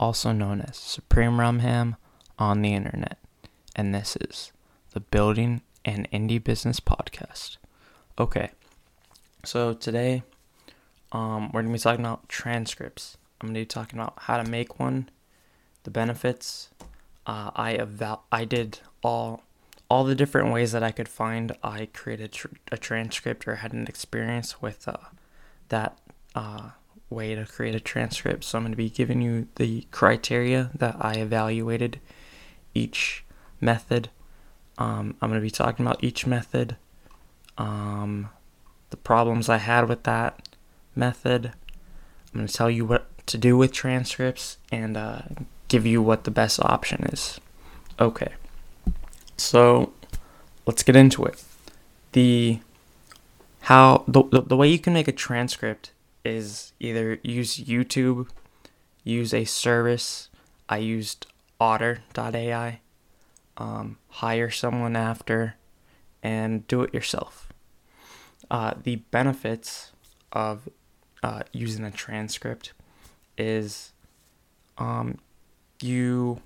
also known as Supreme Rumham on the internet, and this is the Building an Indie Business Podcast. Okay, so today um, we're going to be talking about transcripts. I'm going to be talking about how to make one, the benefits. Uh, I eval- I did all all the different ways that I could find. I created tr- a transcript or had an experience with uh, that uh, way to create a transcript. So I'm going to be giving you the criteria that I evaluated each method. Um, I'm going to be talking about each method, um, the problems I had with that method. I'm going to tell you what to do with transcripts and uh, give you what the best option is. Okay, so let's get into it. The how the, the, the way you can make a transcript is either use YouTube, use a service. I used Otter.ai, um, hire someone after, and do it yourself. Uh, the benefits of uh, using a transcript is um, you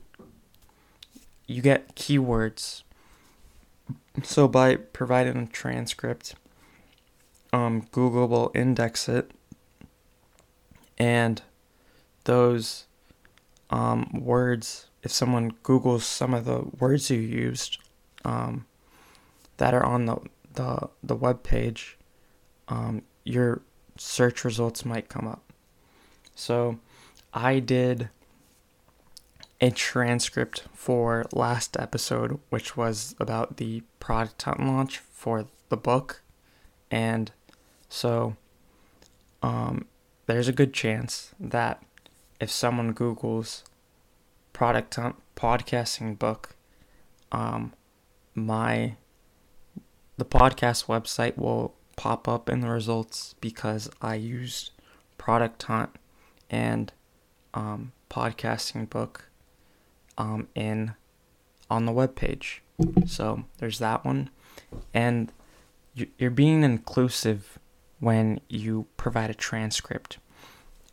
you get keywords. So by providing a transcript, um, Google will index it, and those um, words, if someone Googles some of the words you used um, that are on the the the web page, um, your search results might come up. So I did a transcript for last episode, which was about the product launch for the book. And so um, there's a good chance that if someone Googles product hunt podcasting book, um, my the podcast website will pop up in the results because I used product hunt and um, podcasting book um, in on the web page. So there's that one, and you're being inclusive when you provide a transcript,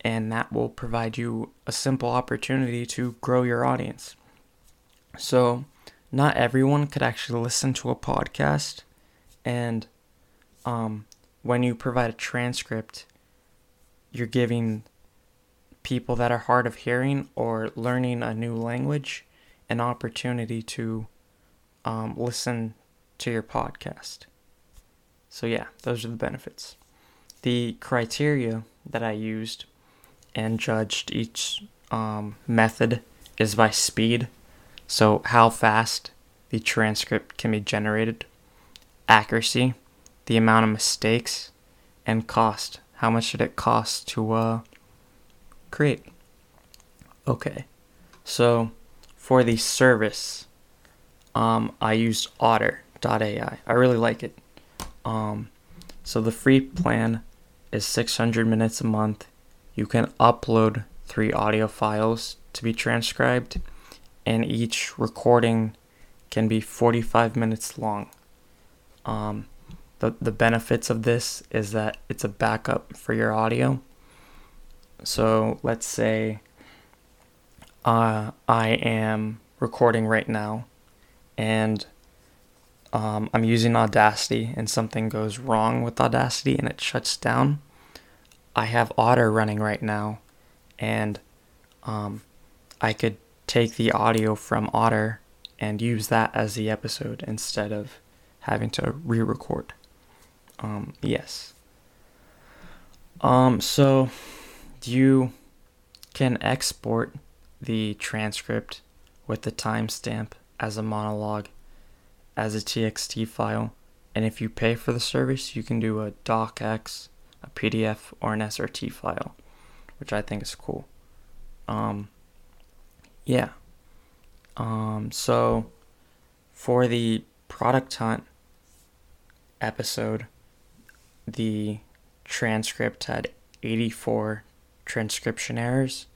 and that will provide you a simple opportunity to grow your audience. So, not everyone could actually listen to a podcast, and um, when you provide a transcript, you're giving people that are hard of hearing or learning a new language an opportunity to um, listen to your podcast. So, yeah, those are the benefits. The criteria that I used and judged each um, method is by speed. So, how fast the transcript can be generated, accuracy, the amount of mistakes, and cost. How much did it cost to uh, create? Okay, so for the service, um, I used Otter.ai. I really like it. Um, so the free plan is 600 minutes a month. You can upload three audio files to be transcribed, and each recording can be 45 minutes long. Um, the, the benefits of this is that it's a backup for your audio. So let's say uh, I am recording right now and um, I'm using Audacity and something goes wrong with Audacity and it shuts down. I have Otter running right now and um, I could take the audio from Otter and use that as the episode instead of having to re record. Um, yes. Um, so you can export the transcript with the timestamp as a monologue as a TXT file. And if you pay for the service, you can do a docx, PDF, or an SRT file, which I think is cool. Um, yeah. Um, so for the product hunt episode, the transcript had 84 transcription errors.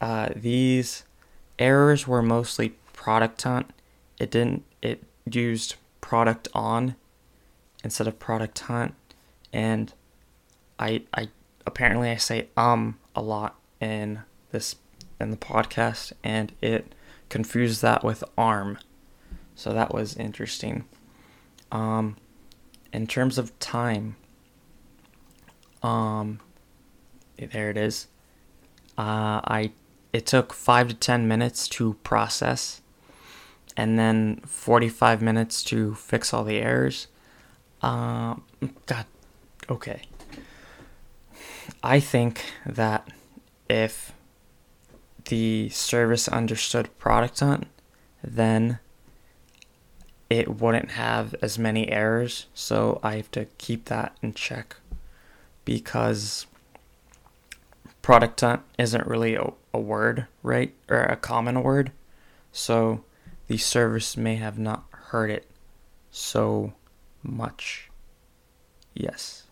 Uh, these errors were mostly product hunt. It didn't. It used product on instead of product hunt, and I I apparently I say um a lot in this in the podcast, and it confused that with arm. So that was interesting. Um, in terms of time, um, there it is. Uh, I it took five to ten minutes to process, and then forty-five minutes to fix all the errors. Um, God, okay. I think that if the service understood product hunt, then it wouldn't have as many errors. So I have to keep that in check because product hunt isn't really a, a word, right? Or a common word. So the service may have not heard it so much. Yes.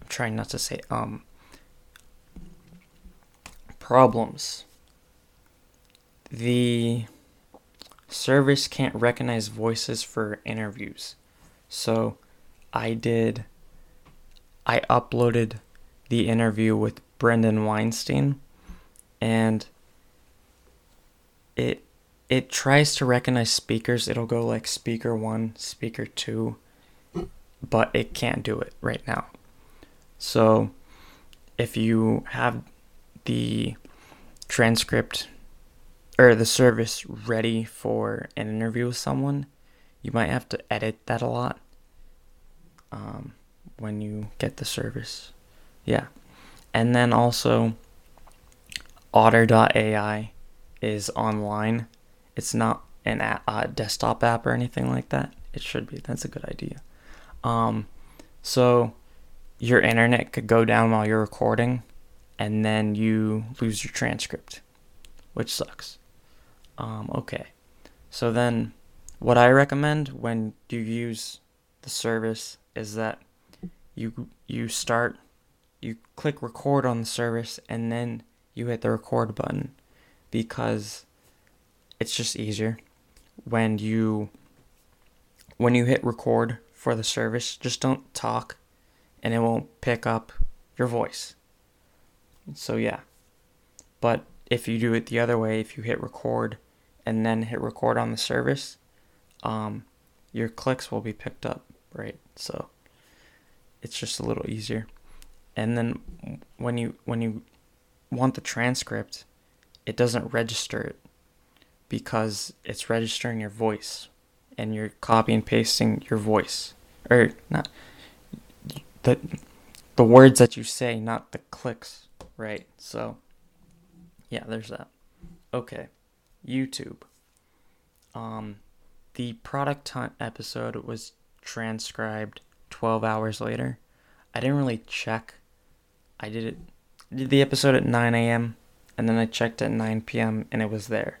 I'm trying not to say um problems. The service can't recognize voices for interviews. So I did I uploaded the interview with Brendan Weinstein and it it tries to recognize speakers. It'll go like speaker 1, speaker 2, but it can't do it right now. So if you have the transcript or the service ready for an interview with someone, you might have to edit that a lot um, when you get the service. Yeah. And then also, Otter.ai is online. It's not an a, desktop app or anything like that. It should be. That's a good idea. Um, so, your internet could go down while you're recording, and then you lose your transcript, which sucks. Um, okay. So then, what I recommend when you use the service is that you you start you click record on the service and then you hit the record button because it's just easier when you when you hit record for the service just don't talk and it won't pick up your voice so yeah but if you do it the other way if you hit record and then hit record on the service, um, your clicks will be picked up, right? So it's just a little easier. And then when you when you want the transcript, it doesn't register it because it's registering your voice and you're copy and pasting your voice or not the the words that you say, not the clicks, right? So yeah, there's that. Okay. YouTube. Um, the product hunt episode was transcribed 12 hours later. I didn't really check. I did it did the episode at 9 a.m. and then I checked at 9 p.m. and it was there.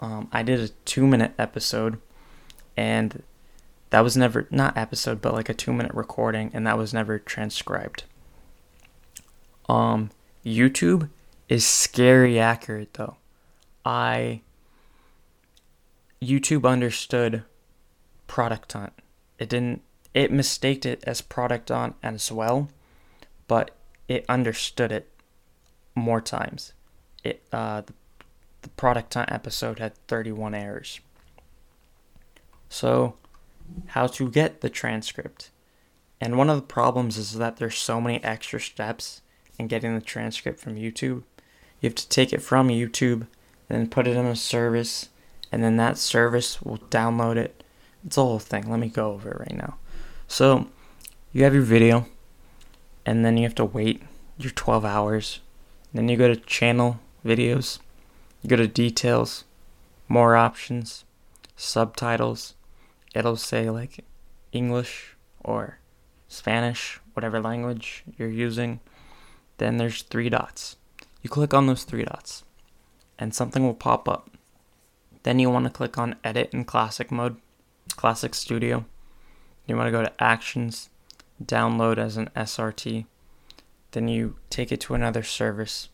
Um, I did a two minute episode and that was never not episode but like a two minute recording and that was never transcribed. Um, YouTube is scary accurate though. I YouTube understood product hunt. It didn't it mistaked it as product hunt as well, but it understood it more times. It uh the, the product hunt episode had 31 errors. So, how to get the transcript. And one of the problems is that there's so many extra steps in getting the transcript from YouTube. You have to take it from YouTube then put it in a service, and then that service will download it. It's a whole thing. Let me go over it right now. So, you have your video, and then you have to wait your 12 hours. Then you go to channel videos, you go to details, more options, subtitles. It'll say like English or Spanish, whatever language you're using. Then there's three dots. You click on those three dots and something will pop up. Then you want to click on Edit in Classic mode, Classic Studio. You want to go to Actions, Download as an SRT. Then you take it to another service,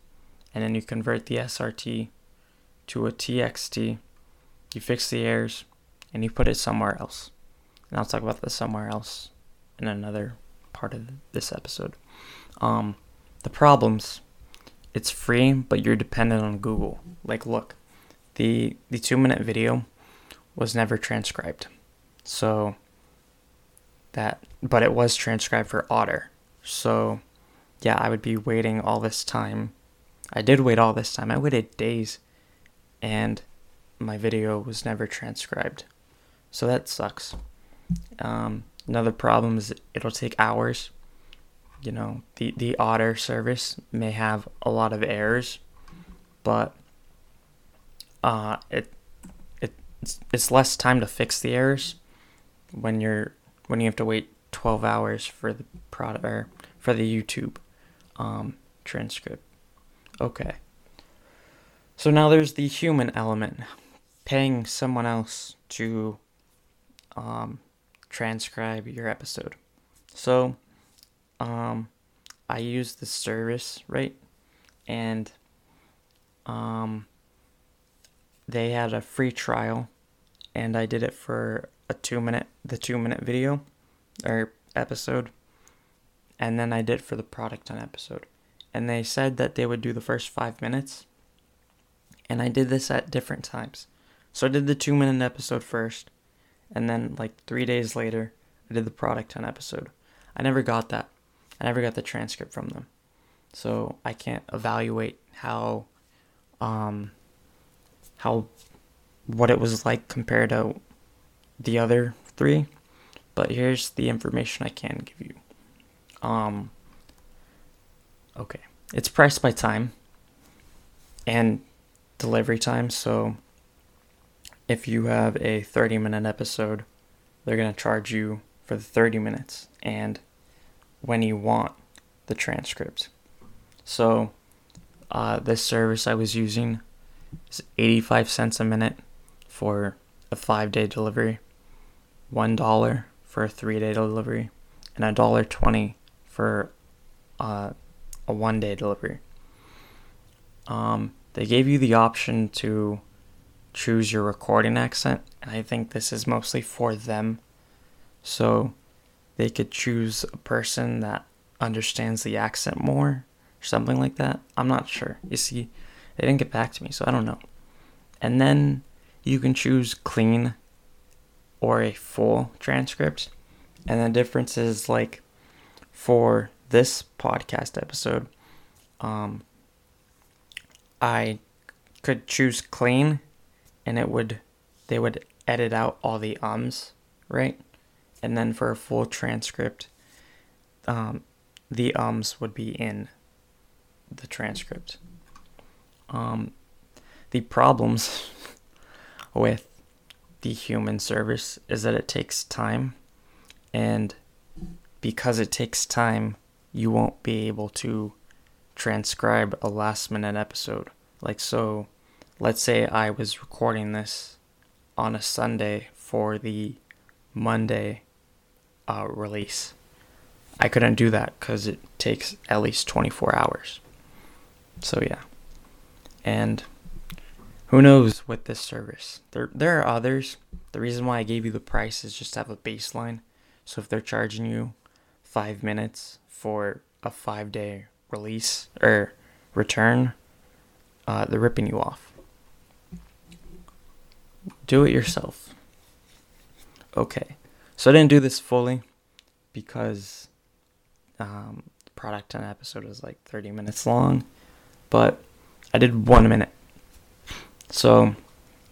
and then you convert the SRT to a TXT. You fix the errors, and you put it somewhere else. And I'll talk about this somewhere else in another part of this episode. Um, the problems it's free, but you're dependent on Google. Like, look, the the two minute video was never transcribed, so that but it was transcribed for Otter. So, yeah, I would be waiting all this time. I did wait all this time. I waited days, and my video was never transcribed. So that sucks. Um, another problem is it'll take hours. You know, the, the Otter service may have a lot of errors, but uh, it it it's, it's less time to fix the errors when you're when you have to wait 12 hours for the product or for the YouTube um, transcript. Okay. So now there's the human element, paying someone else to um, transcribe your episode. So, um, I use the service, right? And um, they had a free trial, and I did it for a two minute, the two minute video or episode, and then I did for the product hunt episode. And they said that they would do the first five minutes, and I did this at different times. So I did the two minute episode first, and then like three days later, I did the product hunt episode. I never got that. I never got the transcript from them, so I can't evaluate how, um, how, what it was like compared to the other three. But here's the information I can give you. Um. Okay, it's priced by time and delivery time. So if you have a 30 minute episode, they're going to charge you for the 30 minutes and when you want the transcript. So uh, this service I was using is 85 cents a minute for a five day delivery, $1 for a three day delivery, and a dollar twenty for uh, a one day delivery. Um, they gave you the option to choose your recording accent, and I think this is mostly for them. So they could choose a person that understands the accent more, or something like that. I'm not sure. You see, they didn't get back to me, so I don't know. And then you can choose clean or a full transcript. And the difference is like for this podcast episode, um, I could choose clean and it would they would edit out all the ums, right? And then for a full transcript, um, the ums would be in the transcript. Um, the problems with the human service is that it takes time, and because it takes time, you won't be able to transcribe a last minute episode. Like, so let's say I was recording this on a Sunday for the Monday uh, release. I couldn't do that because it takes at least 24 hours. So, yeah. And who knows with this service? There, there are others. The reason why I gave you the price is just to have a baseline. So, if they're charging you five minutes for a five day release or return, uh, they're ripping you off do it yourself. Okay, so I didn't do this fully because um, the product hunt episode was like 30 minutes long, but I did one minute. So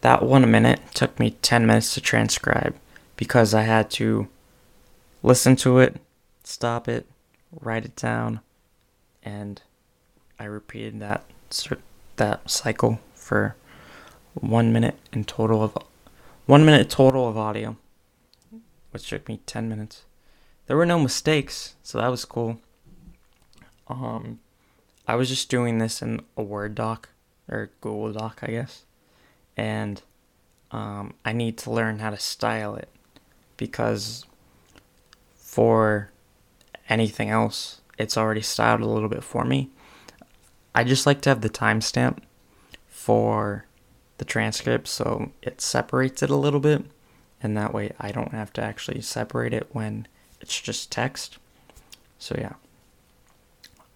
that one minute took me 10 minutes to transcribe because I had to listen to it, stop it, write it down, and I repeated that that cycle for one minute in total of one minute total of audio, which took me ten minutes. There were no mistakes, so that was cool. Um, I was just doing this in a Word doc or Google Doc, I guess, and um, I need to learn how to style it because for anything else, it's already styled a little bit for me. I just like to have the timestamp for the transcript so it separates it a little bit and that way I don't have to actually separate it when it's just text. So yeah.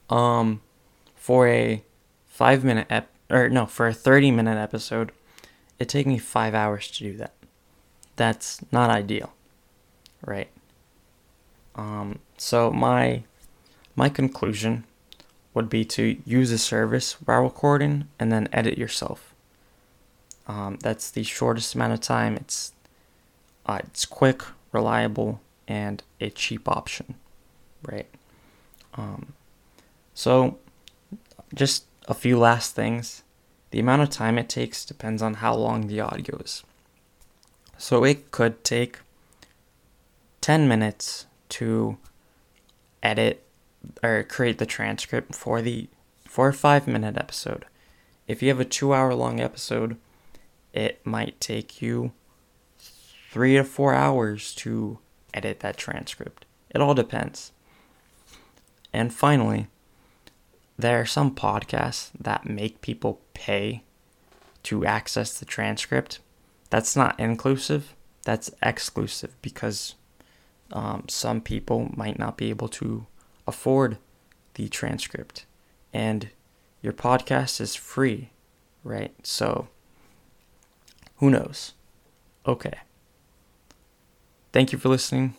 Um for a five minute ep or no for a 30 minute episode it take me five hours to do that that's not ideal right um, so my my conclusion would be to use a service while recording and then edit yourself um, that's the shortest amount of time it's uh, it's quick reliable and a cheap option right um, so just a few last things. The amount of time it takes depends on how long the audio is. So it could take 10 minutes to edit or create the transcript for the for a 5 minute episode. If you have a 2 hour long episode, it might take you 3 to 4 hours to edit that transcript. It all depends. And finally, there are some podcasts that make people pay to access the transcript. That's not inclusive, that's exclusive because um, some people might not be able to afford the transcript. And your podcast is free, right? So, who knows? Okay. Thank you for listening.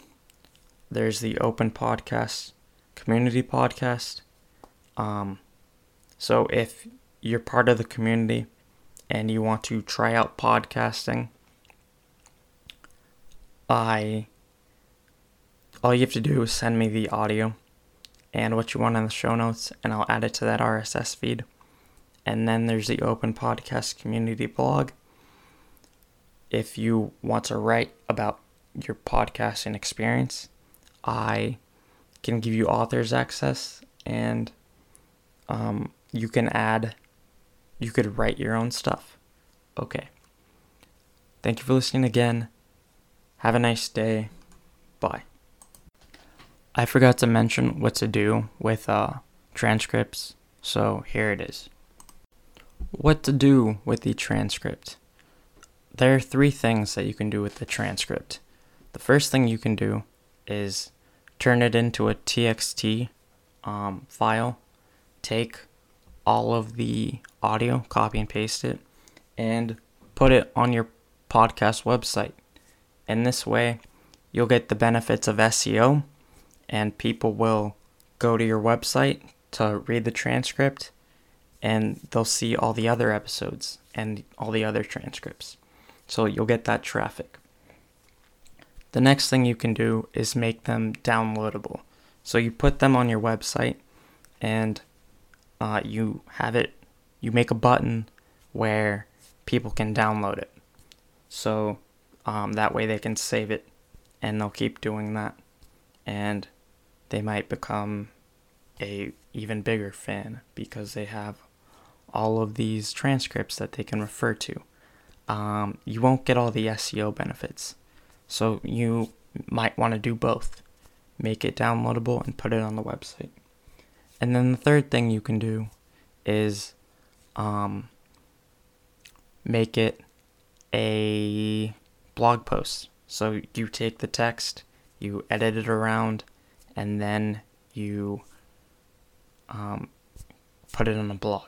There's the open podcast, community podcast um, so if you're part of the community and you want to try out podcasting, I all you have to do is send me the audio and what you want in the show notes, and I'll add it to that RSS feed. And then there's the Open Podcast Community blog. If you want to write about your podcasting experience, I can give you authors access and um, you can add, you could write your own stuff. Okay. Thank you for listening again. Have a nice day. Bye. I forgot to mention what to do with uh, transcripts, so here it is. What to do with the transcript. There are three things that you can do with the transcript. The first thing you can do is turn it into a TXT um, file take all of the audio, copy and paste it, and put it on your podcast website. In this way, you'll get the benefits of SEO, and people will go to your website to read the transcript, and they'll see all the other episodes and all the other transcripts. So you'll get that traffic. The next thing you can do is make them downloadable. So you put them on your website, and uh, you have it, you make a button where people can download it. So um, that way they can save it and they'll keep doing that. And they might become a even bigger fan because they have all of these transcripts that they can refer to. Um, you won't get all the SEO benefits. So you might want to do both. Make it downloadable and put it on the website. And then the third thing you can do is um, make it a blog post. So you take the text, you edit it around, and then you um, put it on a blog.